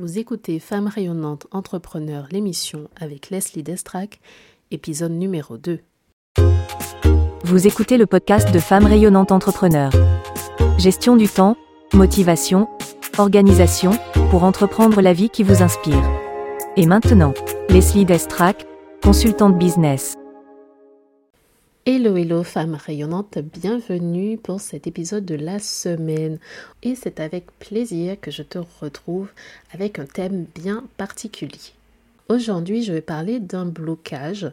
Vous écoutez Femmes rayonnantes entrepreneurs, l'émission avec Leslie Destrac, épisode numéro 2. Vous écoutez le podcast de Femmes rayonnantes entrepreneurs. Gestion du temps, motivation, organisation, pour entreprendre la vie qui vous inspire. Et maintenant, Leslie Destrac, consultante business. Hello, hello, femmes rayonnantes, bienvenue pour cet épisode de la semaine. Et c'est avec plaisir que je te retrouve avec un thème bien particulier. Aujourd'hui, je vais parler d'un blocage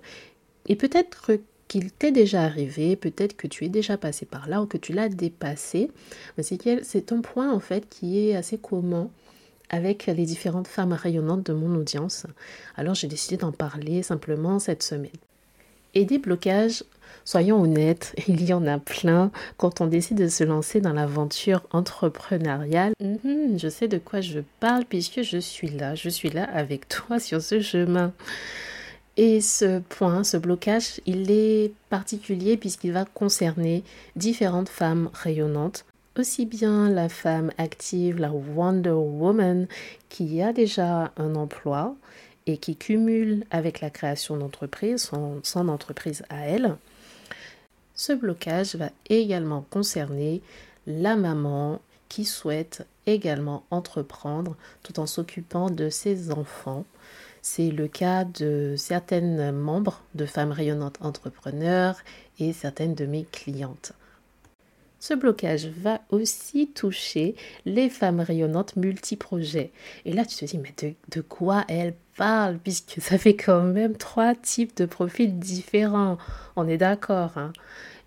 et peut-être qu'il t'est déjà arrivé, peut-être que tu es déjà passé par là ou que tu l'as dépassé. Mais c'est un point en fait qui est assez commun avec les différentes femmes rayonnantes de mon audience. Alors j'ai décidé d'en parler simplement cette semaine. Et des blocages, soyons honnêtes, il y en a plein quand on décide de se lancer dans l'aventure entrepreneuriale. Mhm, je sais de quoi je parle puisque je suis là, je suis là avec toi sur ce chemin. Et ce point, ce blocage, il est particulier puisqu'il va concerner différentes femmes rayonnantes aussi bien la femme active, la Wonder Woman, qui a déjà un emploi, et qui cumule avec la création d'entreprise, son, entreprise à elle, ce blocage va également concerner la maman qui souhaite également entreprendre tout en s'occupant de ses enfants. C'est le cas de certaines membres de Femmes rayonnantes entrepreneurs et certaines de mes clientes. Ce blocage va aussi toucher les femmes rayonnantes multiprojets. Et là, tu te dis, mais de, quoi elle parle Puisque ça fait quand même trois types de profils différents. On est d'accord. Hein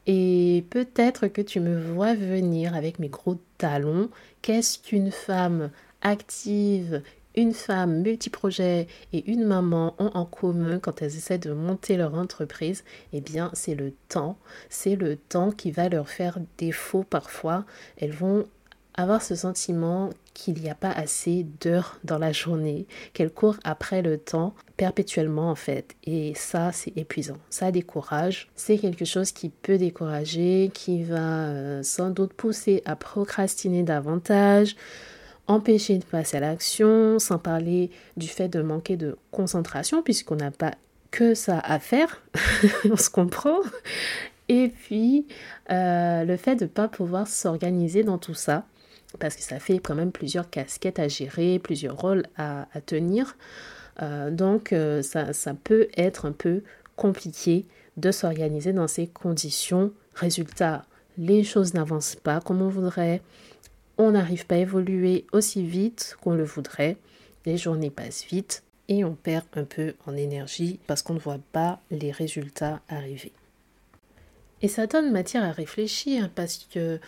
et peut-être que tu me vois venir avec mes gros talons. Qu'est-ce qu'une femme active, une femme multiprojet et une maman ont en commun quand elles essaient de monter leur entreprise, eh bien, c'est le temps. C'est le temps qui va leur faire défaut parfois. Elles vont avoir ce sentiment qu'il n'y a pas assez d'heures dans la journée, qu'elles courent après le temps perpétuellement en fait. Et ça, c'est épuisant. Ça décourage. C'est quelque chose qui peut décourager, qui va euh, sans doute pousser à procrastiner davantage, empêcher de passer à l'action, sans parler du fait de manquer de concentration, puisqu'on n'a pas que ça à faire, on se comprend. Et puis, euh, le fait de ne pas pouvoir s'organiser dans tout ça, parce que ça fait quand même plusieurs casquettes à gérer, plusieurs rôles à, tenir. Euh, donc, euh, ça, ça peut être un peu compliqué de s'organiser dans ces conditions. Résultat, les choses n'avancent pas comme on voudrait, on n'arrive pas à évoluer aussi vite qu'on le voudrait, les journées passent vite et on perd un peu en énergie parce qu'on ne voit pas les résultats arriver. Et ça donne matière à réfléchir parce que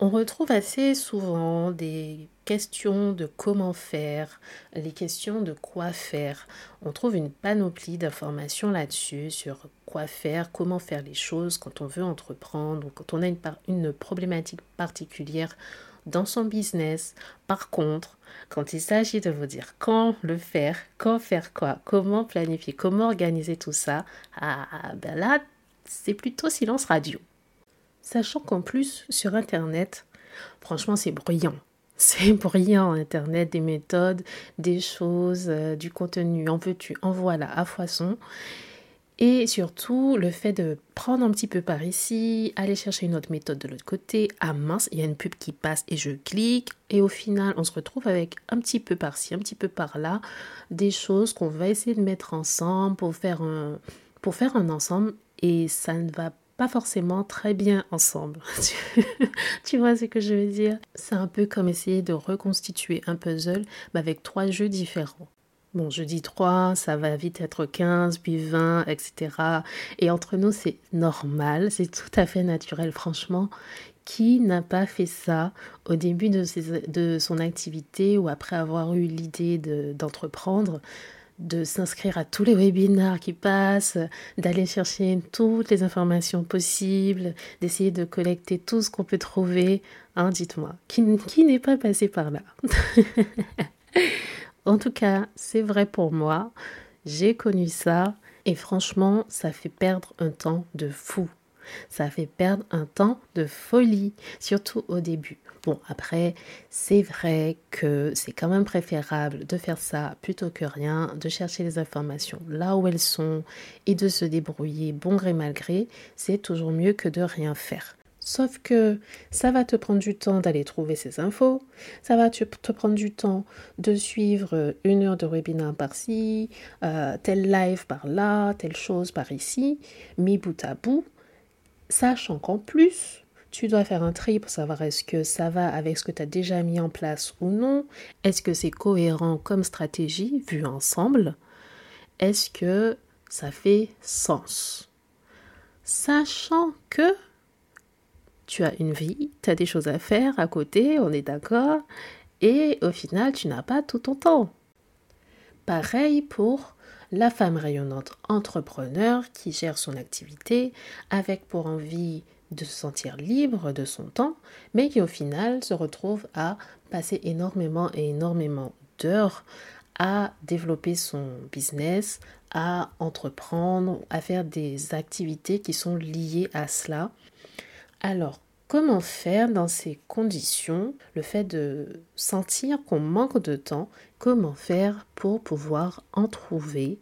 on retrouve assez souvent des questions de comment faire, les questions de quoi faire. On trouve une panoplie d'informations là-dessus sur quoi faire, comment faire les choses quand on veut entreprendre ou quand on a une, une problématique particulière dans son business. Par contre, quand il s'agit de vous dire quand le faire, quand faire quoi, comment planifier, comment organiser tout ça, ah, ben là, c'est plutôt silence radio. Sachant qu'en plus, sur Internet, franchement, c'est bruyant. C'est bruyant, Internet, des méthodes, des choses, euh, du contenu. En veux-tu, en voilà, à foison. Et surtout, le fait de prendre un petit peu par ici, aller chercher une autre méthode de l'autre côté. Ah mince, il y a une pub qui passe et je clique. Et au final, on se retrouve avec un petit peu par-ci, un petit peu par-là, des choses qu'on va essayer de mettre ensemble pour faire un, pour faire un ensemble. Et ça ne va pas forcément très bien ensemble. tu vois ce que je veux dire? C'est un peu comme essayer de reconstituer un puzzle mais avec trois jeux différents. Bon, je dis 3, ça va vite être 15, puis 20, etc. Et entre nous, c'est normal, c'est tout à fait naturel, franchement. Qui n'a pas fait ça au début de, de son activité ou après avoir eu l'idée d'entreprendre de s'inscrire à tous les webinaires qui passent, d'aller chercher toutes les informations possibles, d'essayer de collecter tout ce qu'on peut trouver? Hein, dites-moi, qui, qui n'est pas passé par là? En tout cas, c'est vrai pour moi. J'ai connu ça et franchement, ça fait perdre un temps de fou. Ça fait perdre un temps de folie, surtout au début. Bon, après, c'est vrai que c'est quand même préférable de faire ça plutôt que rien, de chercher les informations là où elles sont et de se débrouiller bon gré mal gré, c'est toujours mieux que de rien faire. Sauf que ça va te prendre du temps d'aller trouver ces infos, ça va te, prendre du temps de suivre une heure de webinaire par-ci, euh, tel live par-là, telle chose par ici, mis bout à bout, sachant qu'en plus, tu dois faire un tri pour savoir est-ce que ça va avec ce que tu as déjà mis en place ou non, est-ce que c'est cohérent comme stratégie vu ensemble, est-ce que ça fait sens? Sachant que tu as une vie, tu as des choses à faire à côté, on est d'accord, et au final, tu n'as pas tout ton temps. Pareil pour la femme rayonnante entrepreneur qui gère son activité avec pour envie de se sentir libre de son temps, mais qui au final se retrouve à passer énormément et énormément d'heures à développer son business, à entreprendre, à faire des activités qui sont liées à cela alors, comment faire dans ces conditions, le fait de sentir qu'on manque de temps, comment faire pour pouvoir en trouver,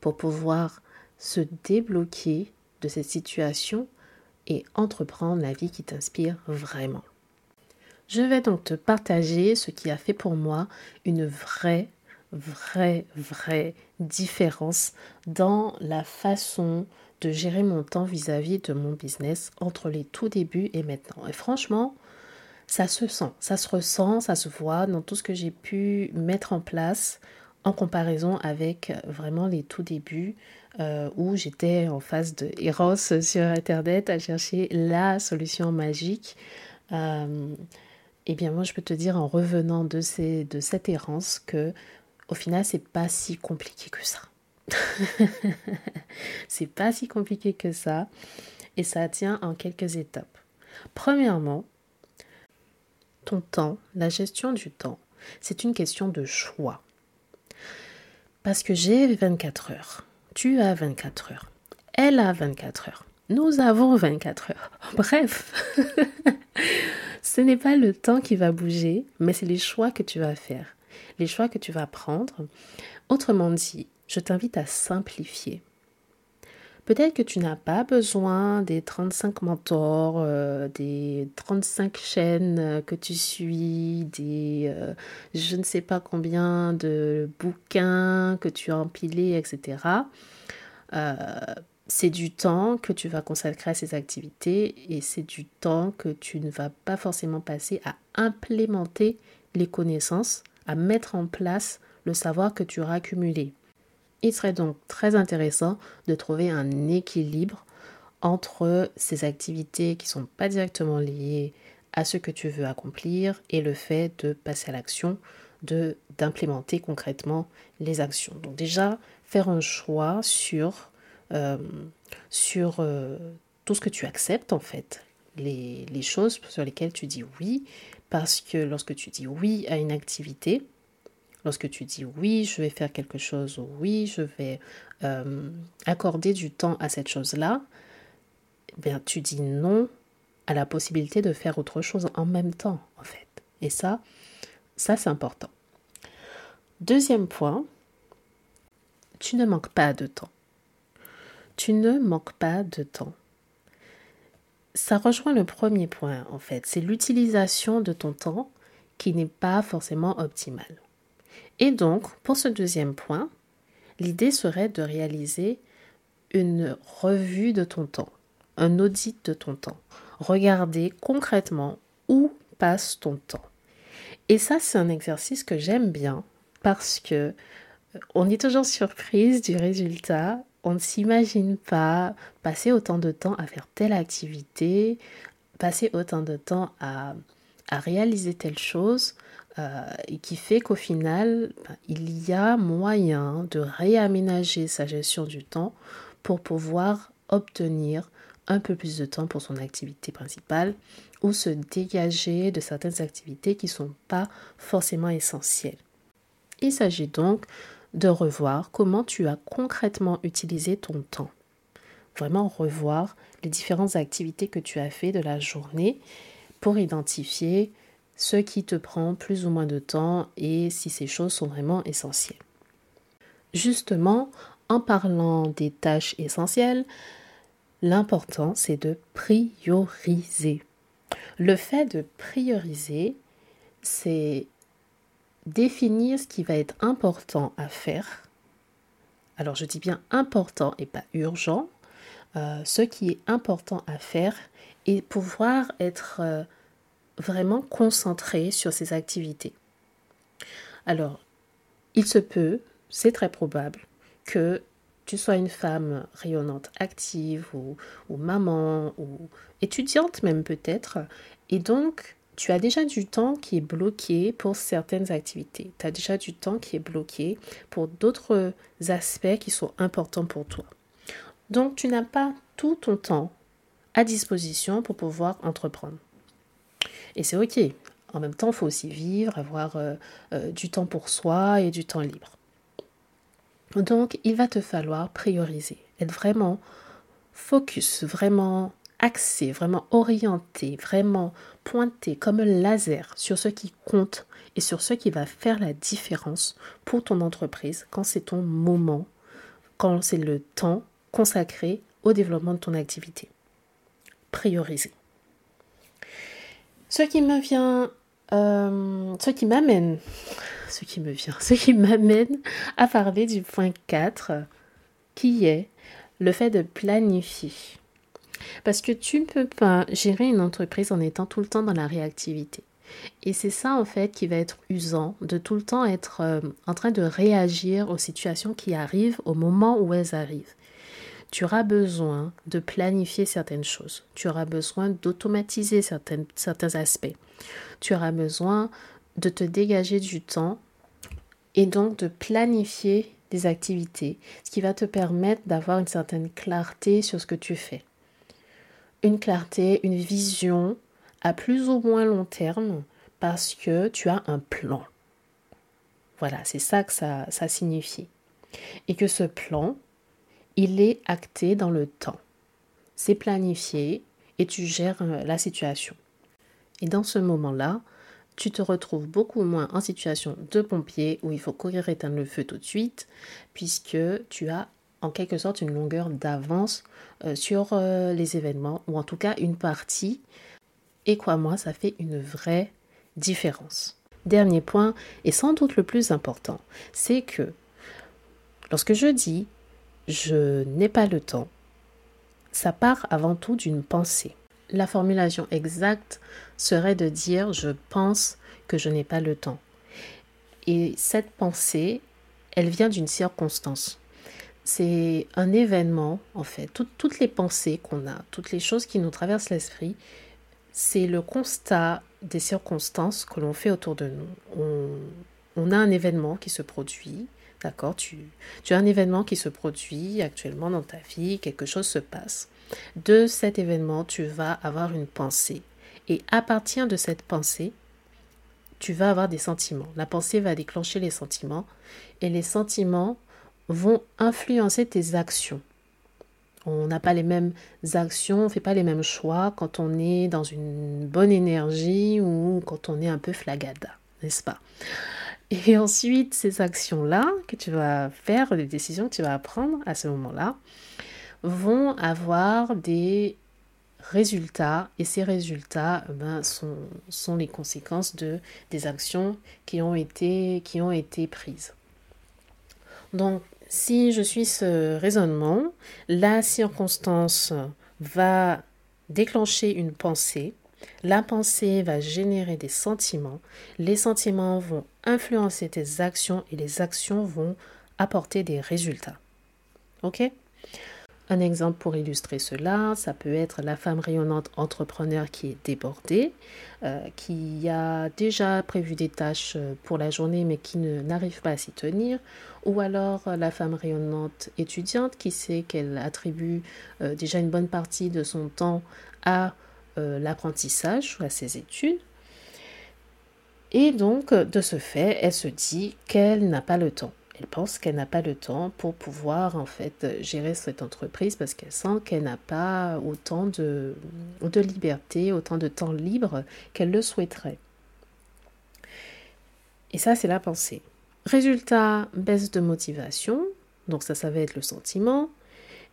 pour pouvoir se débloquer de cette situation et entreprendre la vie qui t'inspire vraiment. Je vais donc te partager ce qui a fait pour moi une vraie, vraie, vraie différence dans la façon de gérer mon temps vis-à-vis de mon business entre les tout débuts et maintenant. Et franchement, ça se sent, ça se ressent, ça se voit dans tout ce que j'ai pu mettre en place en comparaison avec vraiment les tout débuts euh, où j'étais en phase de Eros sur Internet à chercher la solution magique. Euh, eh bien, moi, je peux te dire en revenant de, de cette errance que au final, c'est pas si compliqué que ça. c'est pas si compliqué que ça et ça tient en quelques étapes. Premièrement, ton temps, la gestion du temps, c'est une question de choix. Parce que j'ai 24 heures, tu as 24 heures, elle a 24 heures, nous avons 24 heures. Bref, ce n'est pas le temps qui va bouger, mais c'est les choix que tu vas faire, les choix que tu vas prendre. Autrement dit, je t'invite à simplifier. Peut-être que tu n'as pas besoin des 35 mentors, euh, des 35 chaînes euh, que tu suis, des euh, je ne sais pas combien de bouquins que tu as empilés, etc. c'est du temps que tu vas consacrer à ces activités et c'est du temps que tu ne vas pas forcément passer à implémenter les connaissances, à mettre en place le savoir que tu auras accumulé. Il serait donc très intéressant de trouver un équilibre entre ces activités qui ne sont pas directement liées à ce que tu veux accomplir et le fait de passer à l'action, de d'implémenter concrètement les actions. Donc déjà, faire un choix sur, euh, euh, tout ce que tu acceptes en fait, les choses sur lesquelles tu dis oui, parce que lorsque tu dis oui à une activité, Lorsque tu dis oui, je vais faire quelque chose, ou oui, je vais euh, accorder du temps à cette chose-là, bien, tu dis non à la possibilité de faire autre chose en même temps, en fait. Et ça, ça c'est important. Deuxième point, tu ne manques pas de temps. Tu ne manques pas de temps. Ça rejoint le premier point, en fait. C'est l'utilisation de ton temps qui n'est pas forcément optimale. Et donc, pour ce deuxième point, l'idée serait de réaliser une revue de ton temps, un audit de ton temps. Regarder concrètement où passe ton temps. Et ça, c'est un exercice que j'aime bien parce que euh, on est toujours surprise du résultat. On ne s'imagine pas passer autant de temps à faire telle activité, passer autant de temps à, à réaliser telle chose. Euh, et qui fait qu'au final, ben, il y a moyen de réaménager sa gestion du temps pour pouvoir obtenir un peu plus de temps pour son activité principale ou se dégager de certaines activités qui ne sont pas forcément essentielles. Il s'agit donc de revoir comment tu as concrètement utilisé ton temps. Vraiment revoir les différentes activités que tu as fait de la journée pour identifier ce qui te prend plus ou moins de temps et si ces choses sont vraiment essentielles. Justement, en parlant des tâches essentielles, l'important c'est de prioriser. Le fait de prioriser, c'est définir ce qui va être important à faire. Alors je dis bien important et pas urgent. Euh, ce qui est important à faire et pouvoir être euh, vraiment concentré sur ces activités. Alors, il se peut, c'est très probable, que tu sois une femme rayonnante, active ou, ou maman ou étudiante même peut-être, et donc tu as déjà du temps qui est bloqué pour certaines activités. Tu as déjà du temps qui est bloqué pour d'autres aspects qui sont importants pour toi. Donc tu n'as pas tout ton temps à disposition pour pouvoir entreprendre. Et c'est OK. En même temps, il faut aussi vivre, avoir euh, euh, du temps pour soi et du temps libre. Donc, il va te falloir prioriser, être vraiment focus, vraiment axé, vraiment orienté, vraiment pointé comme un laser sur ce qui compte et sur ce qui va faire la différence pour ton entreprise quand c'est ton moment, quand c'est le temps consacré au développement de ton activité. Prioriser. Euh, ce qui m'amène, ce qui me vient, ce qui m'amène à parler du point 4, qui est le fait de planifier. Parce que tu ne peux pas gérer une entreprise en étant tout le temps dans la réactivité. Et c'est ça en fait qui va être usant, de tout le temps être euh, en train de réagir aux situations qui arrivent au moment où elles arrivent tu auras besoin de planifier certaines choses. Tu auras besoin d'automatiser certains aspects. Tu auras besoin de te dégager du temps et donc de planifier des activités, ce qui va te permettre d'avoir une certaine clarté sur ce que tu fais. Une clarté, une vision à plus ou moins long terme parce que tu as un plan. Voilà, c'est ça que ça, ça signifie. Et que ce plan, il est acté dans le temps. C'est planifié et tu gères euh, la situation. Et dans ce moment-là, tu te retrouves beaucoup moins en situation de pompier où il faut courir éteindre le feu tout de suite, puisque tu as en quelque sorte une longueur d'avance euh, sur euh, les événements, ou en tout cas une partie. Et quoi moi, ça fait une vraie différence. Dernier point, et sans doute le plus important, c'est que lorsque je dis je n'ai pas le temps, ça part avant tout d'une pensée. La formulation exacte serait de dire je pense que je n'ai pas le temps. Et cette pensée, elle vient d'une circonstance. C'est un événement, en fait. toutes les pensées qu'on a, toutes les choses qui nous traversent l'esprit, c'est le constat des circonstances que l'on fait autour de nous. On, a un événement qui se produit, D'accord tu, tu as un événement qui se produit actuellement dans ta vie, quelque chose se passe. De cet événement, tu vas avoir une pensée. Et à partir de cette pensée, tu vas avoir des sentiments. La pensée va déclencher les sentiments et les sentiments vont influencer tes actions. On n'a pas les mêmes actions, on ne fait pas les mêmes choix quand on est dans une bonne énergie ou quand on est un peu flagada, n'est-ce pas? Et ensuite, ces actions-là que tu vas faire, les décisions que tu vas prendre à ce moment-là, vont avoir des résultats et ces résultats ben, sont, les conséquences de, des actions qui ont été prises. Donc, si je suis ce raisonnement, la circonstance va déclencher une pensée la pensée va générer des sentiments, les sentiments vont influencer tes actions et les actions vont apporter des résultats. Ok? Un exemple pour illustrer cela, ça peut être la femme rayonnante entrepreneur qui est débordée, euh, qui a déjà prévu des tâches euh, pour la journée mais qui n'arrive pas à s'y tenir, ou alors euh, la femme rayonnante étudiante qui sait qu'elle attribue déjà une bonne partie de son temps à euh, l'apprentissage à ses études. Et donc, de ce fait, elle se dit qu'elle n'a pas le temps. Elle pense qu'elle n'a pas le temps pour pouvoir en fait gérer cette entreprise parce qu'elle sent qu'elle n'a pas autant de, de liberté, autant de temps libre qu'elle le souhaiterait. Et ça, c'est la pensée. Résultat, baisse de motivation. Donc ça, ça va être le sentiment.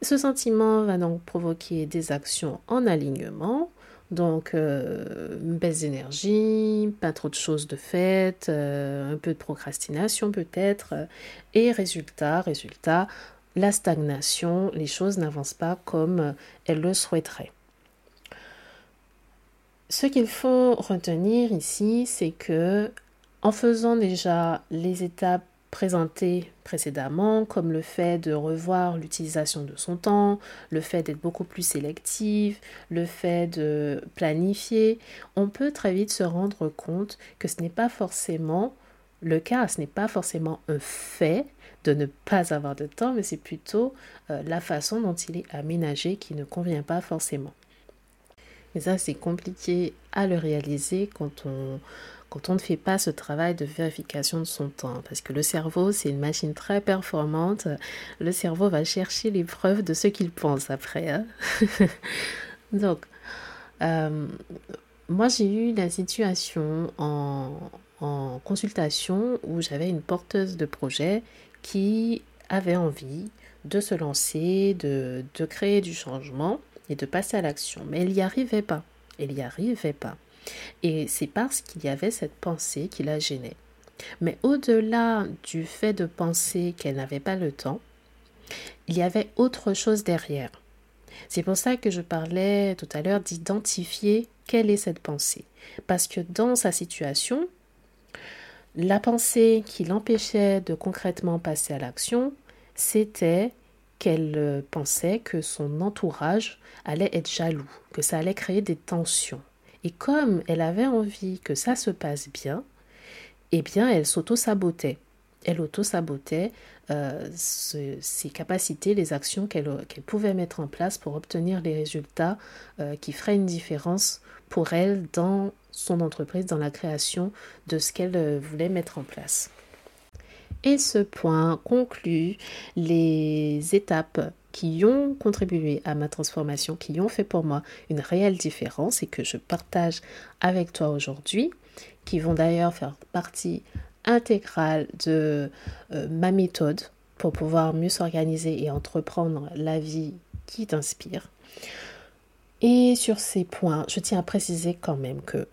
Ce sentiment va donc provoquer des actions en alignement. Donc, euh, baisse d'énergie, pas trop de choses de faites, euh, un peu de procrastination peut-être. Et résultat, résultat, la stagnation, les choses n'avancent pas comme elles le souhaiteraient. Ce qu'il faut retenir ici, c'est que en faisant déjà les étapes présentées précédemment, comme le fait de revoir l'utilisation de son temps, le fait d'être beaucoup plus sélective, le fait de planifier, on peut très vite se rendre compte que ce n'est pas forcément le cas, ce n'est pas forcément un fait de ne pas avoir de temps, mais c'est plutôt euh, la façon dont il est aménagé qui ne convient pas forcément. Et ça, c'est compliqué à le réaliser quand on, quand on ne fait pas ce travail de vérification de son temps. Parce que le cerveau, c'est une machine très performante. Le cerveau va chercher les preuves de ce qu'il pense après. Hein. Donc, euh, moi, j'ai eu la situation en, en consultation où j'avais une porteuse de projet qui avait envie de se lancer, de, de créer du changement et de passer à l'action. Mais elle n'y arrivait pas. Elle n'y arrivait pas. Et c'est parce qu'il y avait cette pensée qui la gênait. Mais au-delà du fait de penser qu'elle n'avait pas le temps, il y avait autre chose derrière. C'est pour ça que je parlais tout à l'heure d'identifier quelle est cette pensée. Parce que dans sa situation, la pensée qui l'empêchait de concrètement passer à l'action, c'était qu'elle pensait que son entourage allait être jaloux, que ça allait créer des tensions. Et comme elle avait envie que ça se passe bien, eh bien, elle s'auto-sabotait. Elle auto-sabotait euh, ses capacités, les actions qu'elle pouvait mettre en place pour obtenir les résultats euh, qui feraient une différence pour elle dans son entreprise, dans la création de ce qu'elle euh, voulait mettre en place. Et ce point conclut les étapes qui ont contribué à ma transformation, qui ont fait pour moi une réelle différence et que je partage avec toi aujourd'hui, qui vont d'ailleurs faire partie intégrale de euh, ma méthode pour pouvoir mieux s'organiser et entreprendre la vie qui t'inspire. Et sur ces points, je tiens à préciser quand même que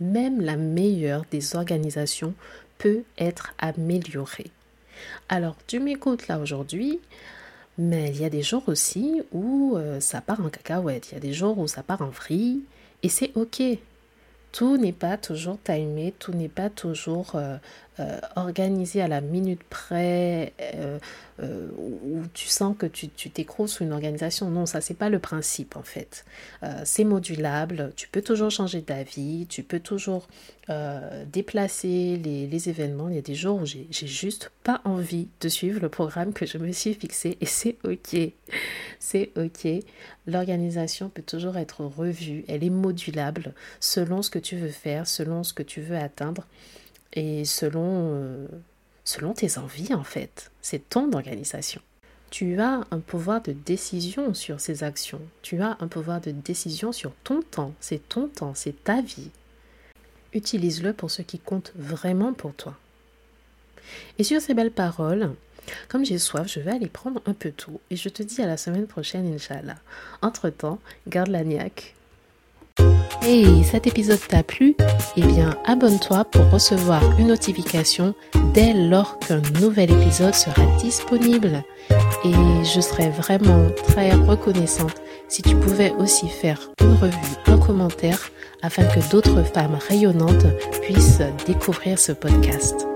même la meilleure des organisations peut être améliorée. Alors, tu m'écoutes là aujourd'hui, mais il y a des jours aussi où euh, ça part en cacahuète, il y a des jours où ça part en vrille, et c'est ok. Tout n'est pas toujours timé, tout n'est pas toujours euh, euh, organisé à la minute près, euh, où tu sens que tu t'écroules sous une organisation. Non, ça, c'est pas le principe en fait. Euh, c'est modulable, tu peux toujours changer d'avis, tu peux toujours euh, déplacer les, les, événements. Il y a des jours où j'ai juste pas envie de suivre le programme que je me suis fixé et c'est ok. C'est ok. L'organisation peut toujours être revue, elle est modulable selon ce que tu veux faire, selon ce que tu veux atteindre et selon selon tes envies en fait. C'est ton organisation. Tu as un pouvoir de décision sur ces actions. Tu as un pouvoir de décision sur ton temps. C'est ton temps, c'est ta vie. Utilise-le pour ce qui compte vraiment pour toi. Et sur ces belles paroles, comme j'ai soif, je vais aller prendre un peu d'eau et je te dis à la semaine prochaine, Inch'Allah. Entre-temps, garde la niaque Hey, cet épisode t'a plu? Eh bien, abonne-toi pour recevoir une notification dès lors qu'un nouvel épisode sera disponible. Et je serais vraiment très reconnaissante si tu pouvais aussi faire une revue, un commentaire, afin que d'autres femmes rayonnantes puissent découvrir ce podcast.